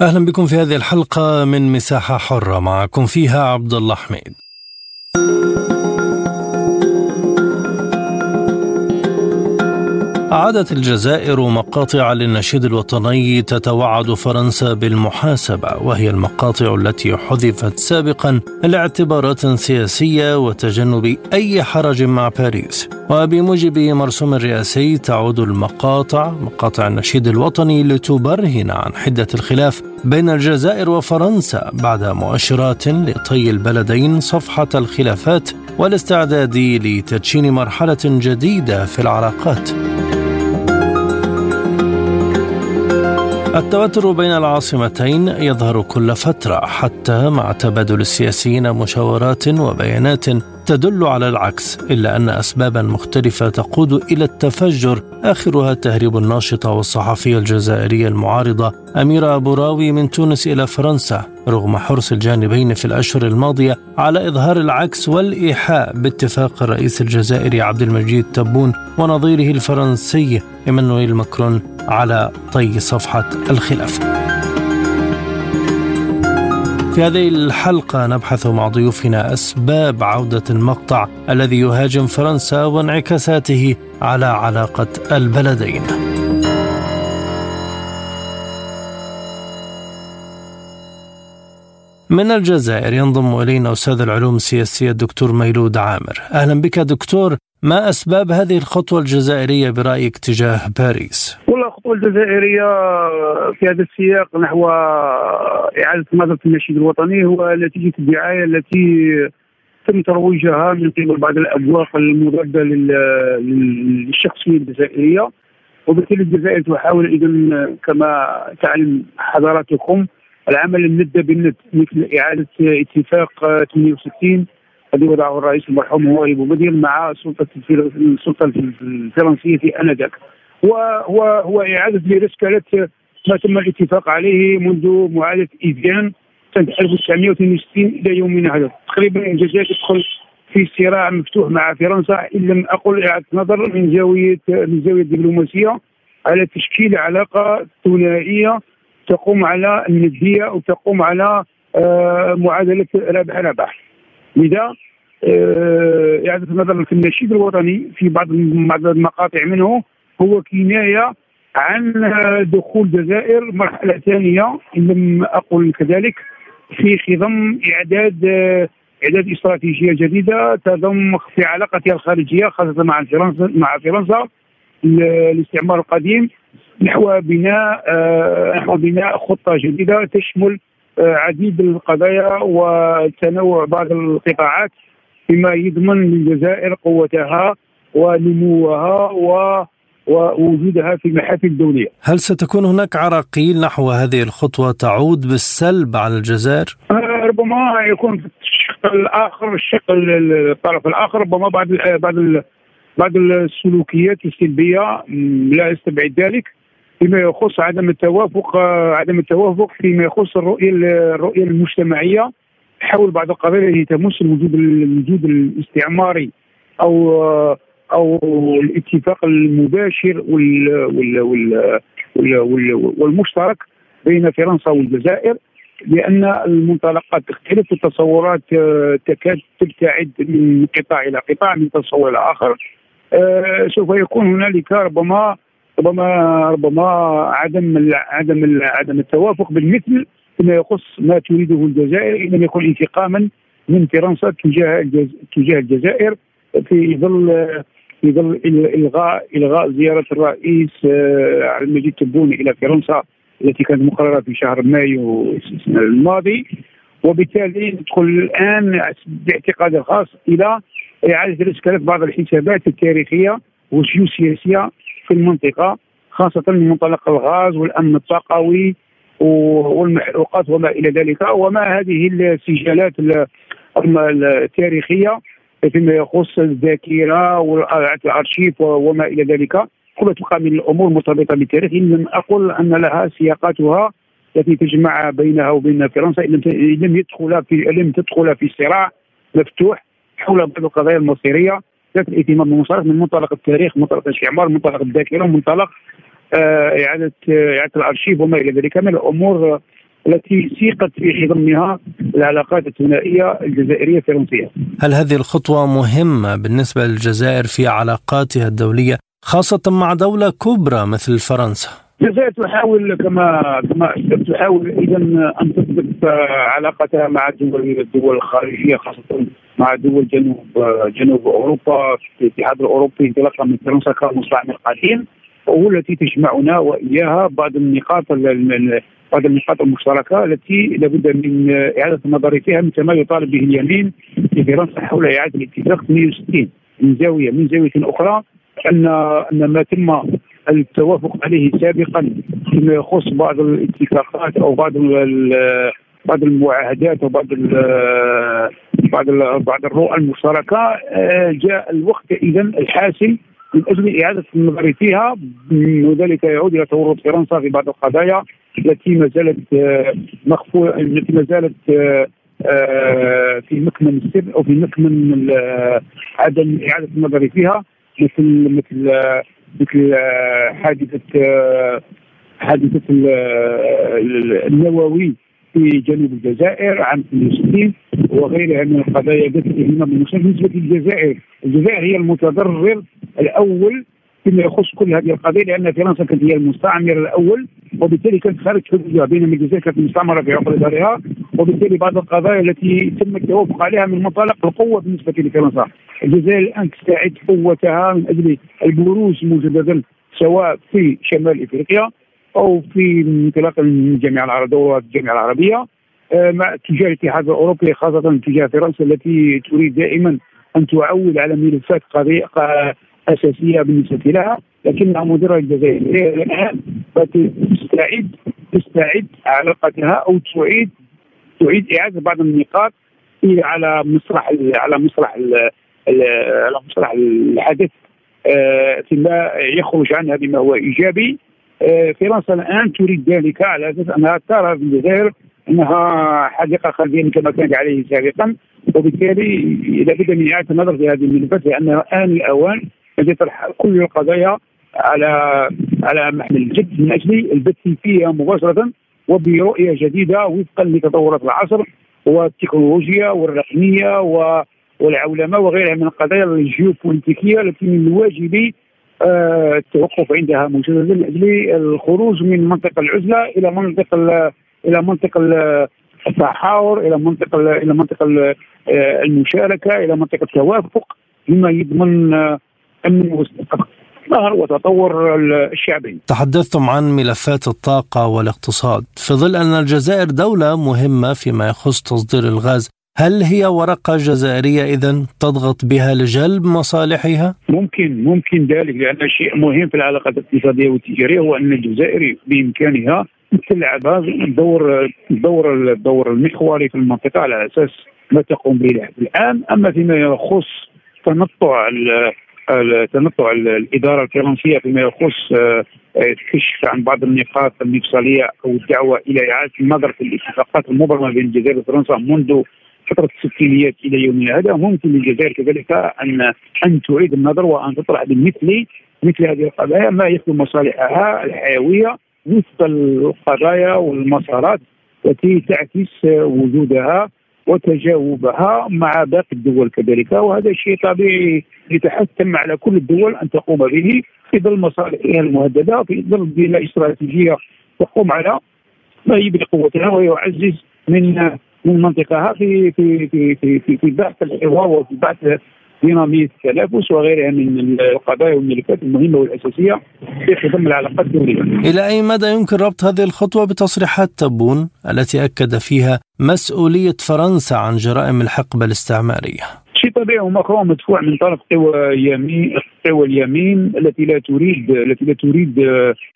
أهلا بكم في هذه الحلقة من مساحة حرة معكم فيها عبد الله حميد. أعادت الجزائر مقاطع للنشيد الوطني تتوعد فرنسا بالمحاسبة وهي المقاطع التي حذفت سابقا لاعتبارات سياسية وتجنب أي حرج مع باريس. وبموجب مرسوم رئاسي تعود المقاطع مقاطع النشيد الوطني لتبرهن عن حدة الخلاف بين الجزائر وفرنسا بعد مؤشرات لطي البلدين صفحة الخلافات والاستعداد لتدشين مرحلة جديدة في العلاقات. التوتر بين العاصمتين يظهر كل فترة حتى مع تبادل السياسيين مشاورات وبيانات تدل على العكس إلا أن أسبابا مختلفة تقود إلى التفجر. آخرها تهريب الناشطة والصحفية الجزائرية المعارضة أميرة أبو راوي من تونس إلى فرنسا رغم حرص الجانبين في الأشهر الماضية على إظهار العكس والإيحاء باتفاق الرئيس الجزائري عبد المجيد تبون ونظيره الفرنسي إيمانويل ماكرون على طي صفحة الخلاف. في هذه الحلقة نبحث مع ضيوفنا أسباب عودة المقطع الذي يهاجم فرنسا وانعكاساته على علاقة البلدين. من الجزائر ينضم إلينا أستاذ العلوم السياسية الدكتور ميلود عامر أهلا بك دكتور ما أسباب هذه الخطوة الجزائرية برأيك تجاه باريس؟ والله الخطوة الجزائرية في هذا السياق نحو إعادة نظرة النشيد الوطني هو نتيجة الدعاية التي تم ترويجها من قبل بعض الأبواق المضادة للشخصية الجزائرية. وبالتالي الجزائر تحاول إذا كما تعلم حضراتكم العمل الند بالند مثل إعادة اتفاق 68 الذي وضعه الرئيس المرحوم هو أبو بدير مع السلطه الفرنسية في آنذاك. وهو هو إعادة لرسكله ما تم الاتفاق عليه منذ معاهده إيفيان سنه 1962 إلى يومنا هذا. تقريبا الجزائر تدخل في صراع مفتوح مع فرنسا إن لم أقل إعادة نظر من زاوية من زاوية الدبلوماسية على تشكيل علاقة ثنائية تقوم على الندية وتقوم على آه، معادلة رابح رابح. لذا آه، إعادة النظر في النشيد الوطني في بعض بعض المقاطع منه هو كناية عن دخول الجزائر مرحلة ثانية إن لم أقل كذلك في خضم إعداد إعداد استراتيجية جديدة تضم في علاقتها الخارجية خاصة مع فرنسا مع فرنسا الاستعمار القديم نحو بناء نحو بناء خطة جديدة تشمل عديد القضايا وتنوع بعض القطاعات بما يضمن للجزائر قوتها ونموها و ووجودها في المحافل الدوليه. هل ستكون هناك عراقيل نحو هذه الخطوة تعود بالسلب على الجزائر؟ آه، ربما يكون في الشق الآخر الشق الطرف الآخر ربما بعض بعض بعض السلوكيات السلبية لا استبعد ذلك فيما يخص عدم التوافق عدم التوافق فيما يخص الرؤية الرؤية المجتمعية حول بعض القضايا التي تمس الوجود الوجود الاستعماري أو أو الاتفاق المباشر وال وال وال وال والمشترك بين فرنسا والجزائر لأن المنطلقات تختلف والتصورات تكاد تبتعد من قطاع إلى قطاع من تصور إلى آخر. آه، سوف يكون هنالك ربما ربما ربما عدم عدم عدم التوافق بالمثل فيما يخص ما تريده الجزائر إن لم يكن انتقاما من فرنسا تجاه تجاه الجزائر في ظل ظل الغاء إلغاء زيارة الرئيس آه، عبد المجيد تبوني إلى فرنسا التي كانت مقررة في شهر مايو الماضي. وبالتالي ندخل الآن باعتقادي الخاص إلى إعادة رسكله بعض الحسابات التاريخية والجيوسياسيه في المنطقة خاصة من منطلق الغاز والأمن الطاقوي والمحروقات وما إلى ذلك وما هذه السجالات التاريخية. فيما يخص الذاكرة والأرشيف وما إلى ذلك. كلها تبقى من الأمور مرتبطة بالتاريخ. إن لم أقل أن لها سياقاتها التي تجمع بينها وبين فرنسا. إن لم يدخل في لم تدخل في صراع مفتوح حول بعض القضايا المصيرية. ذات الاهتمام المنصرف من منطلق التاريخ منطلق الاستعمار منطلق الذاكرة منطلق آه إعادة إعادة الأرشيف وما إلى ذلك. من الأمور التي سيقت في ضمنها العلاقات الثنائية الجزائرية الفرنسيه. هل هذه الخطوة مهمة بالنسبة للجزائر في علاقاتها الدولية خاصة مع دولة كبرى مثل فرنسا؟ الجزائر تحاول كما كما تحاول اذا أن تثبت علاقتها مع الدول الدول الخارجية خاصة مع دول جنوب جنوب أوروبا في الاتحاد الأوروبي انطلاقا من فرنسا كمستعمر قديم وهو التي تجمعنا وإياها بعض النقاط بعض النقاط المشتركة التي لابد من إعادة النظر فيها مثل ما يطالب به اليمين في فرنسا حول إعادة الاتفاق 160 من زاويه من زاوية أخرى ان أن ما تم التوافق عليه سابقا فيما يخص بعض الاتفاقات أو بعض بعض المعاهدات وبعض بعض بعض الرؤى المشتركة آه، جاء الوقت اذا الحاسم من أجل إعادة النظر فيها وذلك يعود إلى تورط فرنسا في بعض القضايا. التي ما زالت آه، مخفوه التي ما زالت آه، في مكمن السر أو في مكمن عدم إعادة النظر فيها مثل مثل مثل حادثة حادثة النووي في جنوب الجزائر عام 62 وغيرها من القضايا ذات الاهتمام بالمسلمين بالنسبة للجزائر، الجزائر هي المتضرر الأول فيما يخص كل هذه القضايا لأن فرنسا كانت هي المستعمر الأول وبالتالي كانت خارج حدودها بينما الجزائر كانت مستعمره في عقر دارها وبالتالي بعض القضايا التي تم التوافق عليها من منطلق القوة بالنسبة لفرنسا. الجزائر الآن تستعد قوتها من أجل البروز مجددا سواء في شمال إفريقيا أو في انطلاق الجامعة العربيه الجامعة العربية مع تجاه الاتحاد الأوروبي خاصة تجاه فرنسا التي تريد دائما أن تعول على ملفات قضية أساسية بالنسبة لها لكنها مديره الجزائر. الآن تستعد تستعد علاقتها أو تعيد تعيد إعادة بعض النقاط على مسرح على مسرح على مسرح الحدث آه، فيما يخرج عنها بما هو إيجابي. آه، فرنسا الآن تريد ذلك على أساس أنها ترى في الجزائر أنها حديقة خارجيه كما كانت عليه سابقا. وبالتالي لابد من إعادة النظر في هذه الملفات لأن ان الأوان ان يطرح كل القضايا على على محمل الجد من أجل البث فيها مباشرة وبرؤية جديدة وفقا لتطورات العصر والتكنولوجيا والرقميه والعولمة وغيرها من القضايا الجيوبوليتيكية التي من الواجب آه، التوقف عندها مجددا من أجل الخروج من منطقة العزلة إلى منطق إلى منطق التحاور إلى منطق إلى منطق آه، المشاركة إلى منطقة التوافق مما يضمن آه، أمن واستقرار وتطور الشعبي. تحدثتم عن ملفات الطاقة والاقتصاد، في ظل أن الجزائر دولة مهمة فيما يخص تصدير الغاز، هل هي ورقة جزائرية إذا تضغط بها لجلب مصالحها؟ ممكن ممكن ذلك لأن شيء مهم في العلاقات الاقتصادية والتجارية هو أن الجزائر بإمكانها تلعب الدور الدور الدور المحوري في المنطقة على أساس ما تقوم به الآن أما فيما يخص تنطع تنطع الإدارة الفرنسية فيما يخص الكشف آه، عن بعض النقاط المفصليه أو الدعوة إلى إعادة النظر في الاتفاقات المبرمة بين الجزائر وفرنسا منذ فترة الستينيات إلى يومنا. هذا ممكن للجزائر كذلك أن أن تعيد النظر وأن تطرح بمثل مثل هذه القضايا ما يخدم مصالحها الحيوية وفق القضايا والمسارات التي تعكس وجودها. وتجاوبها مع باقي الدول كذلك. وهذا شيء طبيعي يتحتم على كل الدول أن تقوم به في ظل مصالحها المهددة في ظل بناء استراتيجية تقوم على ما يبني قوتها ويعزز من من منطقها في في في في في, في الحوار وفي بحث دينامية التنافس وغيرها من القضايا والملفات المهمة والأساسية في خدمة العلاقات الدولية. إلى أي مدى يمكن ربط هذه الخطوة بتصريحات تبون التي أكد فيها مسؤولية فرنسا عن جرائم الحقبة الاستعمارية؟ شيء طبيعي وماكرون مدفوع من طرف قوى يمين قوى اليمين التي لا تريد التي لا تريد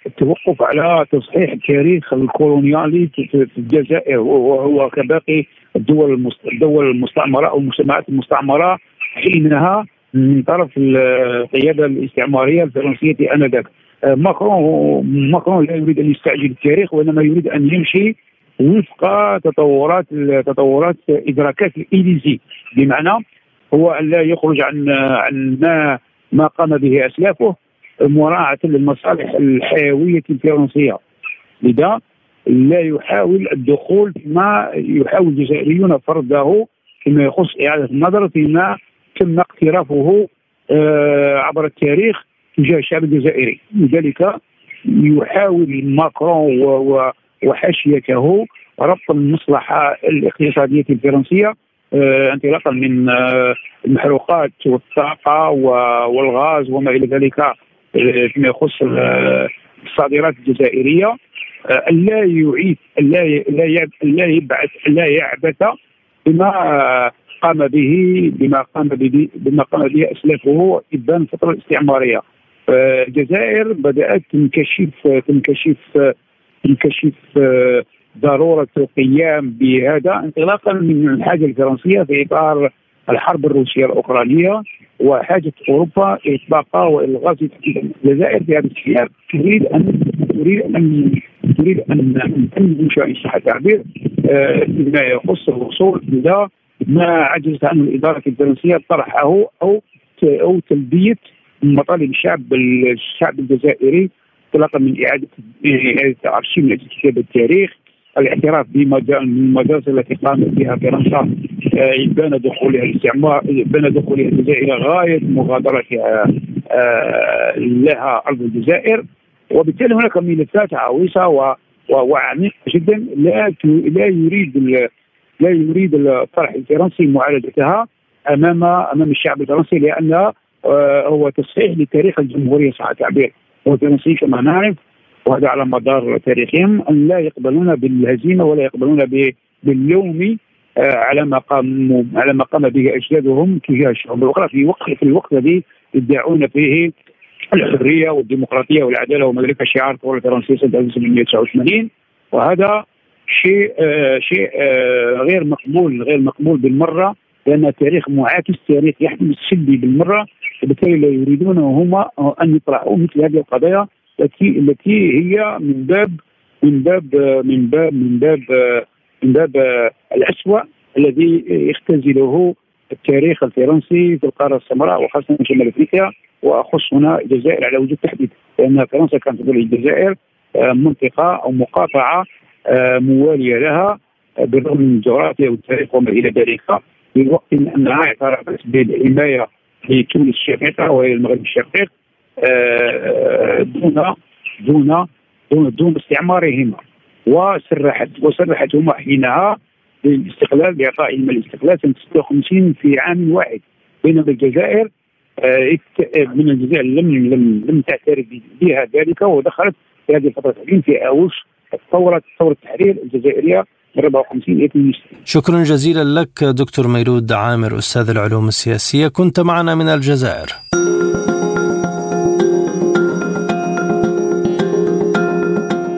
التوقف على تصحيح التاريخ الكولونيالي في الجزائر وهو كباقي الدول الدول المستعمرة أو المجتمعات المستعمرة حينها من طرف القيادة الاستعمارية الفرنسية آنذاك. ماكرون ماكرون لا يريد أن يستعجل التاريخ وإنما يريد أن يمشي وفق تطورات تطورات إدراكات الإليزي. بمعنى هو أن لا يخرج عن عن ما ما قام به أسلافه مراعاة للمصالح الحيوية الفرنسية. لذا لا يحاول الدخول فيما يحاول الجزائريون فرضه فيما يخص إعادة النظر فيما تم اقترافه آه، عبر التاريخ تجاه الشعب الجزائري. لذلك يحاول ماكرون وحاشيته ربط المصلحة الاقتصادية الفرنسية آه، انطلاقا من آه، المحروقات والطاقة والغاز وما إلى ذلك فيما يخص الصادرات الجزائرية. الا يعيد الا لا يبعث لا يعبث بما قام به بما قام به بما قام به اسلافه إبان الفترة الاستعمارية. الجزائر بدأت تنكشف تنكشف تنكشف ضرورة القيام بهذا انطلاقا من الحاجة الفرنسية في إطار الحرب الروسية الأوكرانية وحاجة أوروبا اطلاقها والغاز الجزائر في هذا السياق. تريد ان تريد ان تريد ان تنشا ان صح التعبير فيما يخص الوصول إلى ما عجزت عنه الإدارة الفرنسية طرحه أو أو تلبية مطالب الشعب الشعب الجزائري انطلاقا من إعادة إعادة الارشيف من أجل كتاب التاريخ الاعتراف بالمدارس التي قامت بها فرنسا آه، بين دخولها الاستعمار بين دخولها الجزائر غاية مغادرتها آه، لها أرض الجزائر. وبالتالي هناك ملفات عويصة وعميقة جدا لا لا يريد لا يريد الطرح الفرنسي معالجتها امام أمام الشعب الفرنسي لأن آه، هو تصحيح لتاريخ الجمهورية صح التعبير. والفرنسيين كما نعرف وهذا على مدار تاريخهم أن لا يقبلون بالهزيمة ولا يقبلون باللوم آه، على ما قام على ما قام به أجدادهم تجاه الشعوب الاخرى في وقت في الوقت الذي يدعون فيه الحرية والديمقراطية والعدالة وما ذلك شعار الثوره الفرنسية سنة 1789 وهذا شيء آه شيء آه غير مقبول غير مقبول بالمرة لأن تاريخ معاكس تاريخ يحمل السلبي بالمرة وبالتالي لا يريدون هم أن يطرحوا مثل هذه القضايا التي التي هي من باب من باب من باب من باب من باب الأسوأ الذي يختزله التاريخ الفرنسي في القارة السمراء وخاصة شمال أفريقيا وأخص هنا الجزائر على وجه التحديد لأن فرنسا كانت تقول الجزائر آه، منطقة أو مقاطعة موالية لها آه، بالرغم من الجغرافيا والتاريخ وما إلى ذلك في وقت انها اعترفت بالحمايه لتونس الشقيقة وهي المغرب الشقيق دون دون دون دون استعمارهما. وسرحت وسرحتهما حينها بالاستقلال بإعطائهما الاستقلال سنة 56 في عام واحد. بينما الجزائر آه، من الجزائر لم لم لم تعترف بها ذلك ودخلت في هذه الفترة في اوش ثوره ثورة التحرير الجزائرية 54 شكرا جزيلا لك دكتور ميلود عامر أستاذ العلوم السياسية. كنت معنا من الجزائر.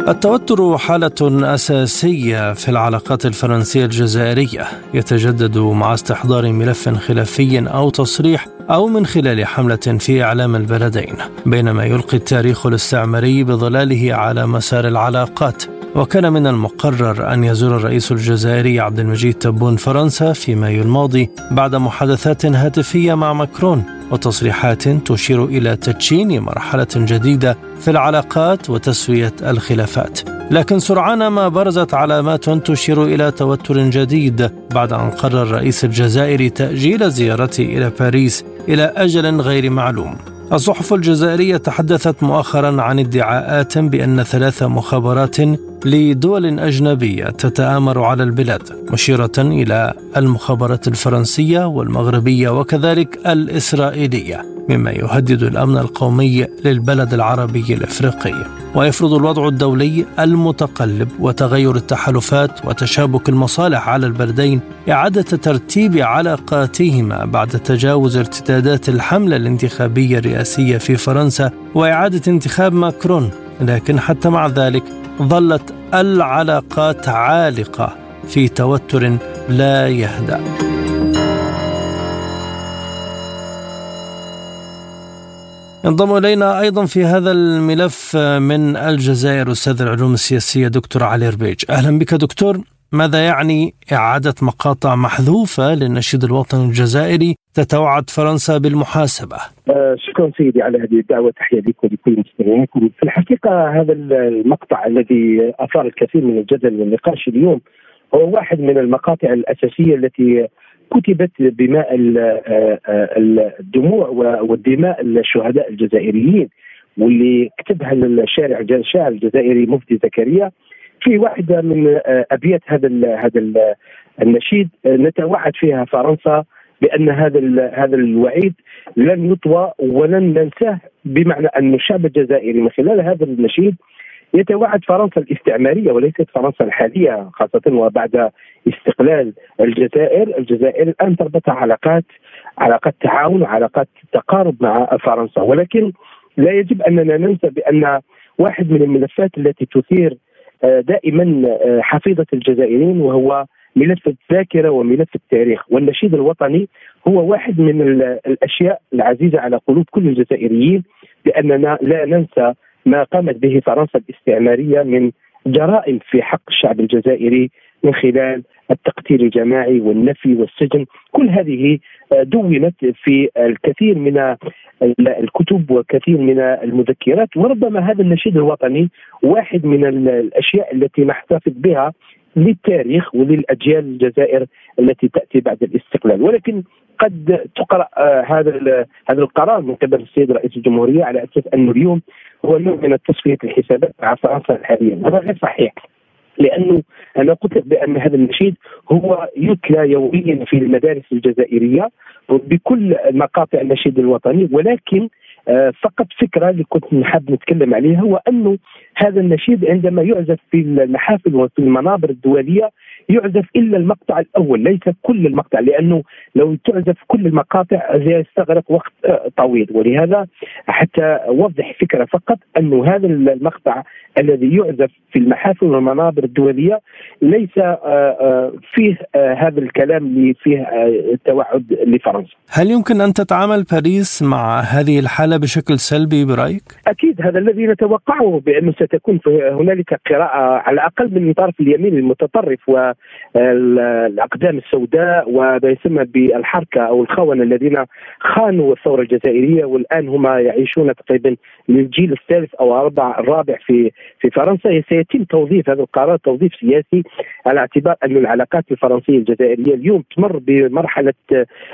التوتر حالة أساسية في العلاقات الفرنسية الجزائرية. يتجدد مع استحضار ملف خلافي أو تصريح أو من خلال حملة في إعلام البلدين بينما يلقي التاريخ الاستعماري بظلاله على مسار العلاقات. وكان من المقرر أن يزور الرئيس الجزائري عبد المجيد تبون فرنسا في مايو الماضي بعد محادثات هاتفية مع ماكرون وتصريحات تشير إلى تدشين مرحلة جديدة في العلاقات وتسوية الخلافات. لكن سرعان ما برزت علامات تشير إلى توتر جديد بعد أن قرر الرئيس الجزائري تأجيل زيارته إلى باريس إلى أجل غير معلوم. الصحف الجزائرية تحدثت مؤخرا عن ادعاءات بأن ثلاث مخابرات لدول أجنبية تتآمر على البلاد مشيرة إلى المخابرات الفرنسية والمغربية وكذلك الإسرائيلية. مما يهدد الأمن القومي للبلد العربي الإفريقي ويفرض الوضع الدولي المتقلب وتغير التحالفات وتشابك المصالح على البلدين إعادة ترتيب علاقاتهما بعد تجاوز ارتدادات الحملة الانتخابية الرئاسية في فرنسا وإعادة انتخاب ماكرون لكن حتى مع ذلك ظلت العلاقات عالقة في توتر لا يهدأ. ينضم إلينا أيضا في هذا الملف من الجزائر أستاذ العلوم السياسية دكتور علي ربيج. أهلا بك دكتور. ماذا يعني إعادة مقاطع محذوفة للنشيد الوطني الجزائري تتوعد فرنسا بالمحاسبة؟ آه شكرا سيدي على هذه الدعوة. تحية لك ولكل مستمعيكم في الحقيقة هذا المقطع الذي أثار الكثير من الجدل والنقاش اليوم هو واحد من المقاطع الأساسية التي كتبت بماء آه، آه، الدموع والدماء الشهداء الجزائريين واللي كتبها الشارع الشاعر الجزائري مفتي زكريا. في واحدة من آه، أبيات هذا هذا النشيد نتوعد فيها فرنسا بأن هذا هذا الوعيد لن يطوى ولن ننساه بمعنى أن الشعب الجزائري من خلال هذا النشيد يتوعد فرنسا الاستعمارية وليست فرنسا الحالية خاصة وبعد استقلال الجزائر، الجزائر الآن تربط علاقات علاقات تعاون وعلاقات تقارب مع فرنسا. ولكن لا يجب أننا ننسى بأن واحد من الملفات التي تثير آه، دائما آه، حفيظة الجزائريين وهو ملف الذاكرة وملف التاريخ. والنشيد الوطني هو واحد من الأشياء العزيزة على قلوب كل الجزائريين لاننا لا ننسى ما قامت به فرنسا الاستعمارية من جرائم في حق الشعب الجزائري من خلال التقتيل الجماعي والنفي والسجن. كل هذه آه، دونت في الكثير من الكتب وكثير من المذكرات. وربما هذا النشيد الوطني واحد من الأشياء التي نحتفظ بها للتاريخ وللأجيال الجزائر التي تأتي بعد الاستقلال. ولكن قد تقرأ آه، هذا هذا القرار من قبل السيد رئيس الجمهورية على أساس أنه اليوم هو نوع من تصفيه الحسابات مع فرنسا حاليا هذا غير صحيح. لأنه أنا قلت بأن هذا النشيد هو يتلى يوميا في المدارس الجزائرية بكل مقاطع النشيد الوطني ولكن آه، فقط فكرة اللي كنت نحب نتكلم عليها هو أنه هذا النشيد عندما يعزف في المحافل وفي المنابر الدولية يعزف إلا المقطع الأول ليس كل المقطع لأنه لو تعزف كل المقاطع يستغرق وقت آه، طويل ولهذا حتى اوضح فكرة فقط أنه هذا المقطع الذي يعزف في المحافل والمنابر الدولية ليس آه، فيه هذا الكلام اللي فيه توعد لفرنسا. هل يمكن أن تتعامل باريس مع هذه الحالة بشكل سلبي برأيك؟ أكيد هذا الذي نتوقعه بأنه ستكون هنالك قراءة على الأقل من طرف اليمين المتطرف والأقدام السوداء وما يسمى بالحركة أو الخونة الذين خانوا الثورة الجزائرية والآن هم يعيشون تقريبا للجيل الثالث أو الرابع الرابع في في فرنسا. سيتم توظيف هذا القرار توظيف سياسي على اعتبار أن العلاقات الفرنسية الجزائرية اليوم تمر بمرحلة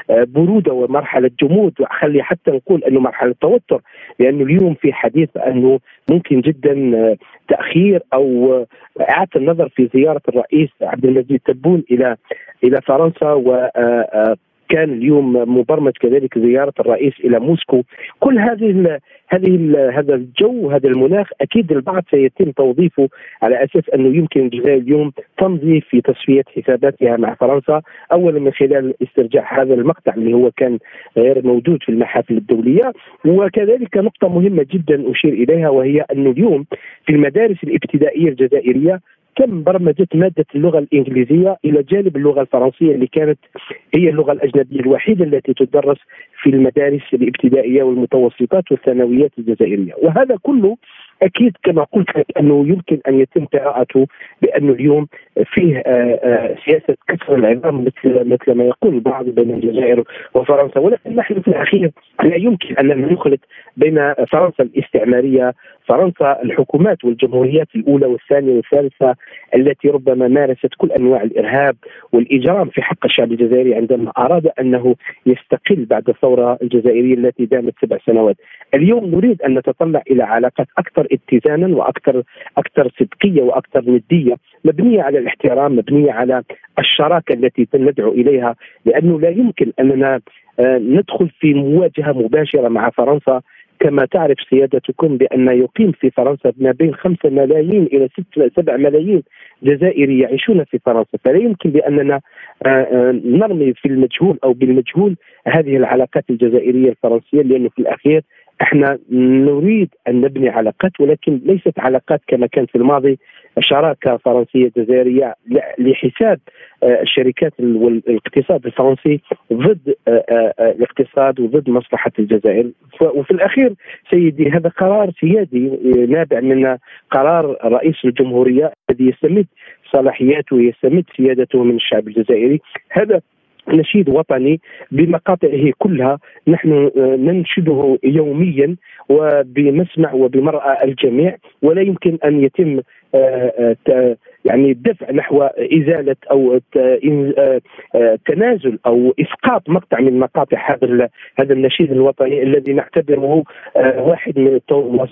برودة ومرحلة جمود. وخلي حتى نقول أنه مرحلة التوتر لأنه اليوم في حديث أنه ممكن جدا آه، تأخير أو آه، إعادة النظر في زيارة الرئيس عبد المجيد تبون إلى إلى فرنسا و آه، كان اليوم مبرمج كذلك زيارة الرئيس إلى موسكو. كل هذه ال هذه ال هذا الجو هذا المناخ أكيد البعض سيتم توظيفه على أساس أنه يمكن الجزائر اليوم تمضي في تصفية حساباتها مع فرنسا اولا من خلال استرجاع هذا المقطع اللي هو كان غير موجود في المحافل الدولية. وكذلك نقطة مهمة جدا أشير إليها وهي انه اليوم في المدارس الابتدائية الجزائرية تم برمجة مادة اللغة الإنجليزية إلى جانب اللغة الفرنسية اللي كانت هي اللغة الأجنبية الوحيدة التي تدرس في المدارس الابتدائية والمتوسطات والثانويات الجزائرية، وهذا كله أكيد كما قلت لك أنه يمكن أن يتم قراءته بانه اليوم فيه آه، آه، سياسة كسر العظام مثل مثل ما يقول البعض بين الجزائر وفرنسا ولكن نحن في الأخير لا يمكن أن نخلط بين فرنسا الاستعمارية فرنسا الحكومات والجمهوريات الأولى والثانية والثالثة التي ربما مارست كل أنواع الإرهاب والإجرام في حق الشعب الجزائري عندما أراد أنه يستقل بعد الثورة الجزائرية التي دامت سبع سنوات. اليوم نريد أن نتطلع إلى علاقات أكثر اتزانا وأكثر أكثر صدقية وأكثر ندية مبنية على الاحترام مبنيه على الشراكة التي ندعو إليها لأنه لا يمكن أننا آه، ندخل في مواجهة مباشرة مع فرنسا. كما تعرف سيادتكم بأن يقيم في فرنسا ما بين خمسة ملايين إلى ست سبع ملايين جزائري يعيشون في فرنسا. فلا يمكن بأننا آه، آه، نرمي في المجهول أو بالمجهول هذه العلاقات الجزائرية الفرنسية لأنه في الأخير إحنا نريد أن نبني علاقات ولكن ليست علاقات كما كان في الماضي. شراكه فرنسية جزائرية لحساب آه، الشركات والاقتصاد الفرنسي ضد آه، آه، الاقتصاد وضد مصلحة الجزائر. وفي الأخير سيدي هذا قرار سيادي نابع من قرار رئيس الجمهورية الذي يستمد صلاحياته ويستمد سيادته من الشعب الجزائري. هذا نشيد وطني بمقاطعه كلها. نحن ننشده يوميا وبمسمع وبمرأى الجميع. ولا يمكن أن يتم يعني الدفع نحو إزالة أو آه، تنازل أو إسقاط مقطع من مقاطع هذا هذا النشيد الوطني الذي نعتبره واحد من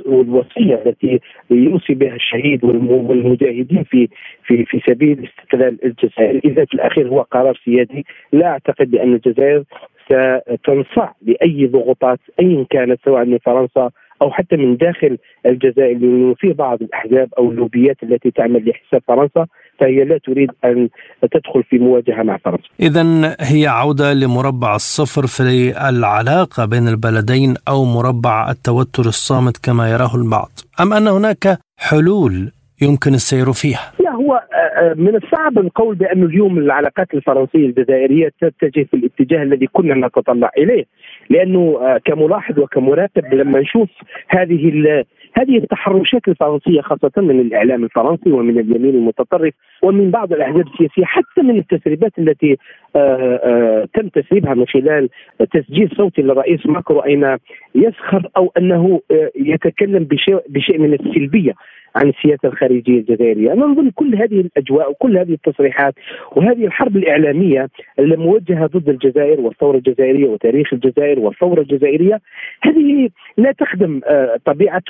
الوصية التي يوصي بها الشهيد والمجاهدين في في في سبيل استقلال الجزائر، إذا في الأخير هو قرار سيادي. لا أعتقد بأن الجزائر ستنصاع لأي ضغوطات ايا كانت سواء من فرنسا أو حتى من داخل الجزائر لأنه في بعض الأحزاب أو اللوبيات التي تعمل لحساب فرنسا فهي لا تريد أن تدخل في مواجهة مع فرنسا. اذا هي عودة لمربع الصفر في العلاقة بين البلدين أو مربع التوتر الصامت كما يراه البعض، أم أن هناك حلول يمكن السير فيها؟ لا هو آه، آه، من الصعب القول بأن اليوم العلاقات الفرنسية الجزائرية تتجه في الاتجاه الذي كنا نتطلع إليه لأنه آه، كملاحظ وكمراقب لما نشوف هذه هذه التحرشات الفرنسية خاصة من الإعلام الفرنسي ومن اليمين المتطرف ومن بعض الأحزاب السياسية حتى من التسريبات التي تم تسريبها من خلال تسجيل صوتي للرئيس ماكرو أين يسخر أو أنه يتكلم بشيء بشيء من السلبية عن السياسة الخارجية الجزائرية، أنا نظن كل هذه الأجواء وكل هذه التصريحات وهذه الحرب الإعلامية الموجهة ضد الجزائر والثورة الجزائرية وتاريخ الجزائر والثورة الجزائرية هذه لا تخدم آه، طبيعة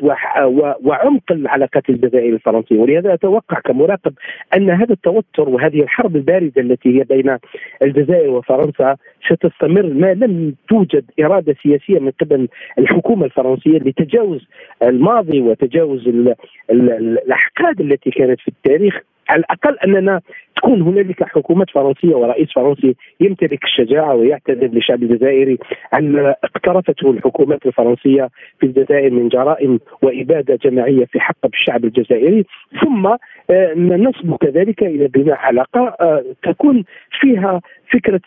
وعمق العلاقات الجزائرية الفرنسية. ولهذا أتوقع كمراقب أن هذا التوتر وهذه الحرب الباردة التي هي بين الجزائر وفرنسا ستستمر ما لم توجد إرادة سياسية من قبل الحكومة الفرنسية لتجاوز الماضي وتجاوز ال ال الأحقاد التي كانت في التاريخ. على الأقل أننا تكون هنالك حكومة فرنسية ورئيس فرنسي يمتلك الشجاعة ويعتذر للشعب الجزائري عن اقترفته الحكومات الفرنسية في الجزائر من جرائم وإبادة جماعية في حق الشعب الجزائري. ثم آه، نصبو كذلك إلى بناء علاقة آه، تكون فيها فكرة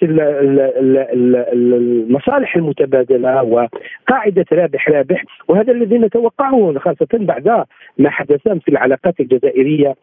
المصالح المتبادلة وقاعدة رابح رابح وهذا الذي نتوقعه خاصة بعد ما حدث في العلاقات الجزائرية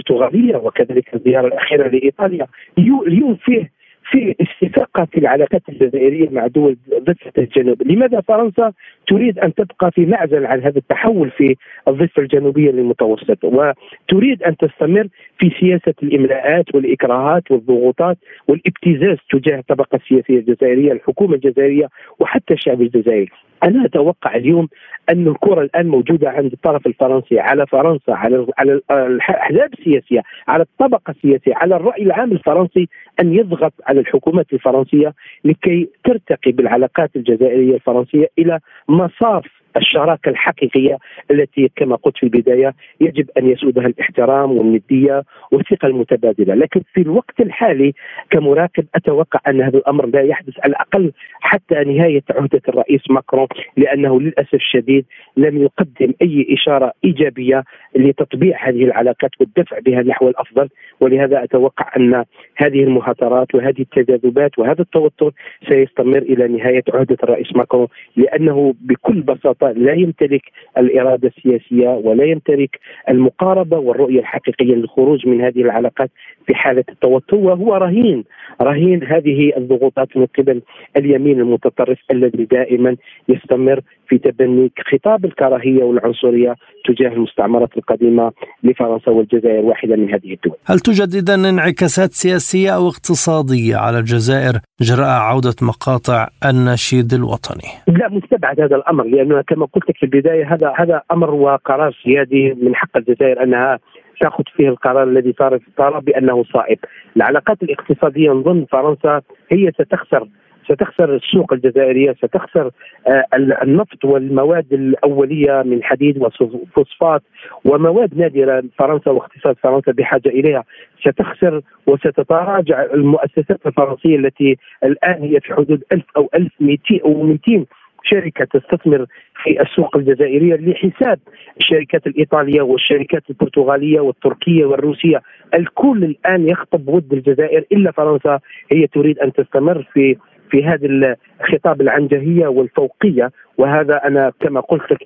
البرتغالية وكذلك الزياره الأخيرة لإيطاليا. اليوم فيه في استفاقة في العلاقات الجزائرية مع دول ضفة الجنوب. لماذا فرنسا تريد أن تبقى في معزل عن هذا التحول في الضفة الجنوبية للمتوسط؟ وتريد أن تستمر في سياسة الإملاءات والإكراهات والضغوطات والابتزاز تجاه الطبقة السياسية الجزائرية الحكومة الجزائرية وحتى الشعب الجزائري. أنا أتوقع اليوم أن الكرة الآن موجودة عند الطرف الفرنسي على فرنسا على على الأحزاب السياسية على الطبقة السياسية على الرأي العام الفرنسي أن يضغط على الحكومات الفرنسية لكي ترتقي بالعلاقات الجزائرية الفرنسية إلى مصاف الشراكة الحقيقية التي كما قلت في البداية يجب أن يسودها الاحترام والندية والثقة المتبادلة، لكن في الوقت الحالي كمراقب أتوقع أن هذا الأمر لا يحدث على الأقل حتى نهاية عهدة الرئيس ماكرون لأنه للأسف الشديد لم يقدم أي إشارة إيجابية لتطبيع هذه العلاقات والدفع بها نحو الأفضل. ولهذا أتوقع أن هذه المهاترات وهذه التذبذبات وهذا التوتر سيستمر إلى نهاية عهدة الرئيس ماكرون لأنه بكل بساطة ببساطه لا يمتلك الإرادة السياسية ولا يمتلك المقاربة والرؤية الحقيقية للخروج من هذه العلاقات في حالة التوتر وهو رهين رهين هذه الضغوطات من قبل اليمين المتطرف الذي دائما يستمر في تبني خطاب الكراهية والعنصرية تجاه المستعمرات القديمة لفرنسا والجزائر واحدة من هذه الدول. هل توجد اذا انعكاسات سياسية أو اقتصادية على الجزائر جراء عودة مقاطع النشيد الوطني؟ لا مستبعد هذا الأمر لأنه كما قلت لك في البداية هذا هذا أمر وقرار سيادي من حق الجزائر أنها تأخذ فيه القرار الذي ترى بأنه صائب. العلاقات الاقتصادية نظن فرنسا هي ستخسر ستخسر السوق الجزائرية ستخسر آه، النفط والمواد الأولية من حديد وفوسفات ومواد نادرة. فرنسا واقتصاد فرنسا بحاجة إليها. ستخسر وستتراجع المؤسسات الفرنسية التي الآن هي في حدود 1000 أو 1200 أو 200 شركة تستثمر في السوق الجزائرية لحساب الشركات الإيطالية والشركات البرتغالية والتركية والروسية. الكل الآن يخطب ود الجزائر إلا فرنسا هي تريد أن تستمر في في هذه الخطاب العنجهية والفوقية. وهذا أنا كما قلت لك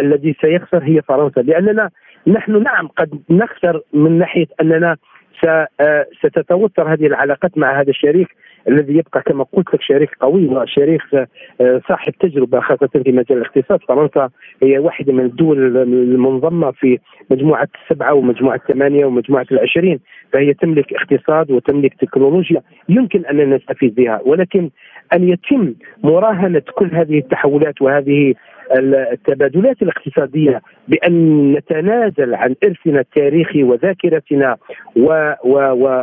الذي سيخسر هي فرنسا. لأننا نحن نعم قد نخسر من ناحية أننا آه، ستتوتر هذه العلاقات مع هذا الشريك. الذي يبقى كما قلت لك شريك قوي وشريك آه، صاحب تجربة خاصة في مجال الاقتصاد. فرنسا هي واحدة من الدول المنضمه في مجموعة السبعة ومجموعة الثمانية ومجموعة العشرين. فهي تملك اقتصاد وتملك تكنولوجيا يمكن ان نستفيد بها. ولكن أن يتم مراهنة كل هذه التحولات وهذه التبادلات الاقتصادية بأن نتنازل عن إرثنا التاريخي وذاكرتنا و و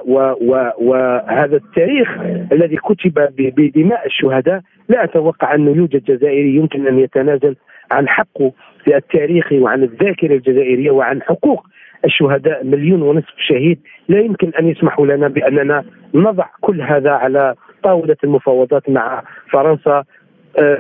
و و وهذا التاريخ الذي كتب بدماء الشهداء. لا أتوقع انه يوجد جزائري يمكن أن يتنازل عن حقه التاريخي وعن الذاكرة الجزائرية وعن حقوق الشهداء. مليون ونصف شهيد. لا يمكن أن يسمحوا لنا بأننا نضع كل هذا على طاولة المفاوضات مع فرنسا.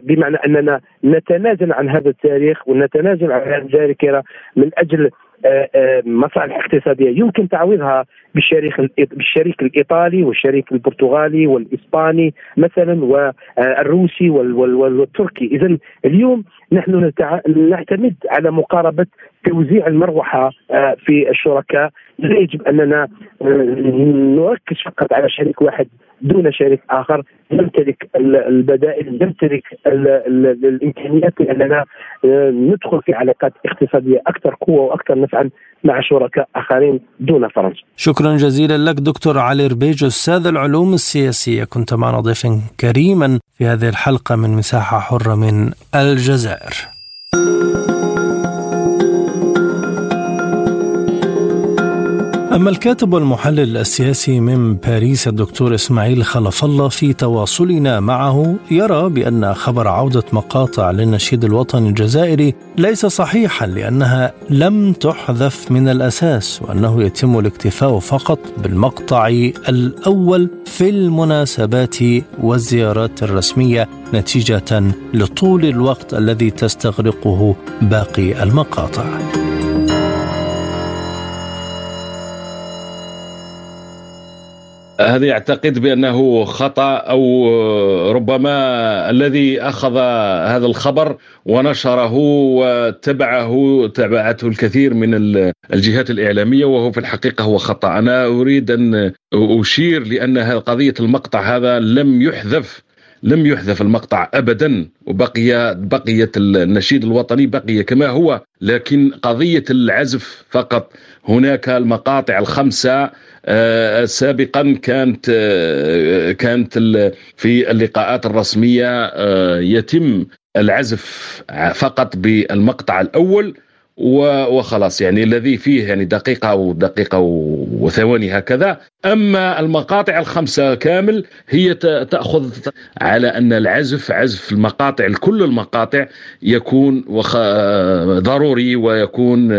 بمعنى أننا نتنازل عن هذا التاريخ ونتنازل عن هذه الذاكره من أجل آه، آه، مصالح اقتصادية. يمكن تعويضها بالشريك بالشريك الإيطالي والشريك البرتغالي والإسباني مثلا والروسي والتركي. اذا اليوم نحن نعتمد على مقاربة توزيع المروحة في الشركاء. لا يجب أننا نركز فقط على شريك واحد دون شريك آخر يمتلك البدائل يمتلك الإمكانيات لأننا آه، ندخل في علاقات اقتصادية أكثر قوة وأكثر نفعا مع شركاء آخرين دون فرنسا. شكرا جزيلا لك دكتور علي ربيج أستاذ العلوم السياسية كنت معنا ضيفا كريما في هذه الحلقة من مساحة حرة من الجزائر. أما الكاتب والمحلل السياسي من باريس الدكتور إسماعيل خلف الله في تواصلنا معه يرى بأن خبر عودة مقاطع للنشيد الوطني الجزائري ليس صحيحا لأنها لم تحذف من الأساس وأنه يتم الاكتفاء فقط بالمقطع الأول في المناسبات والزيارات الرسمية نتيجة لطول الوقت الذي تستغرقه باقي المقاطع. هذا يعتقد بأنه خطأ أو ربما الذي أخذ هذا الخبر ونشره وتبعه تبعته الكثير من الجهات الإعلامية وهو في الحقيقة هو خطأ. أنا أريد أن أشير لأن قضية المقطع هذا لم يحذف لم يحذف المقطع ابدا وبقي بقيت النشيد الوطني بقي كما هو لكن قضية العزف فقط. هناك المقاطع الخمسة سابقا كانت آه، كانت في اللقاءات الرسمية آه، يتم العزف فقط بالمقطع الأول. وخلاص يعني الذي فيه يعني دقيقة أو دقيقة وثواني هكذا. أما المقاطع الخمسة كامل هي تأخذ على أن العزف عزف المقاطع كل المقاطع يكون ضروري ويكون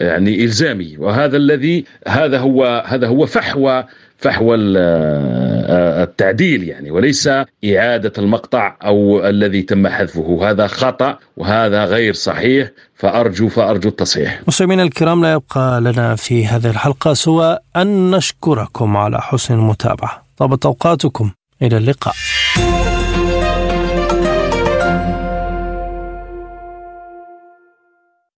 يعني إلزامي. وهذا الذي هذا هو هذا هو فحوى فحوى التعديل يعني وليس إعادة المقطع أو الذي تم حذفه. هذا خطأ وهذا غير صحيح فأرجو فأرجو التصحيح. مستمعينا الكرام لا يبقى لنا في هذه الحلقة سوى أن نشكركم على حسن المتابعة. طابت أوقاتكم إلى اللقاء.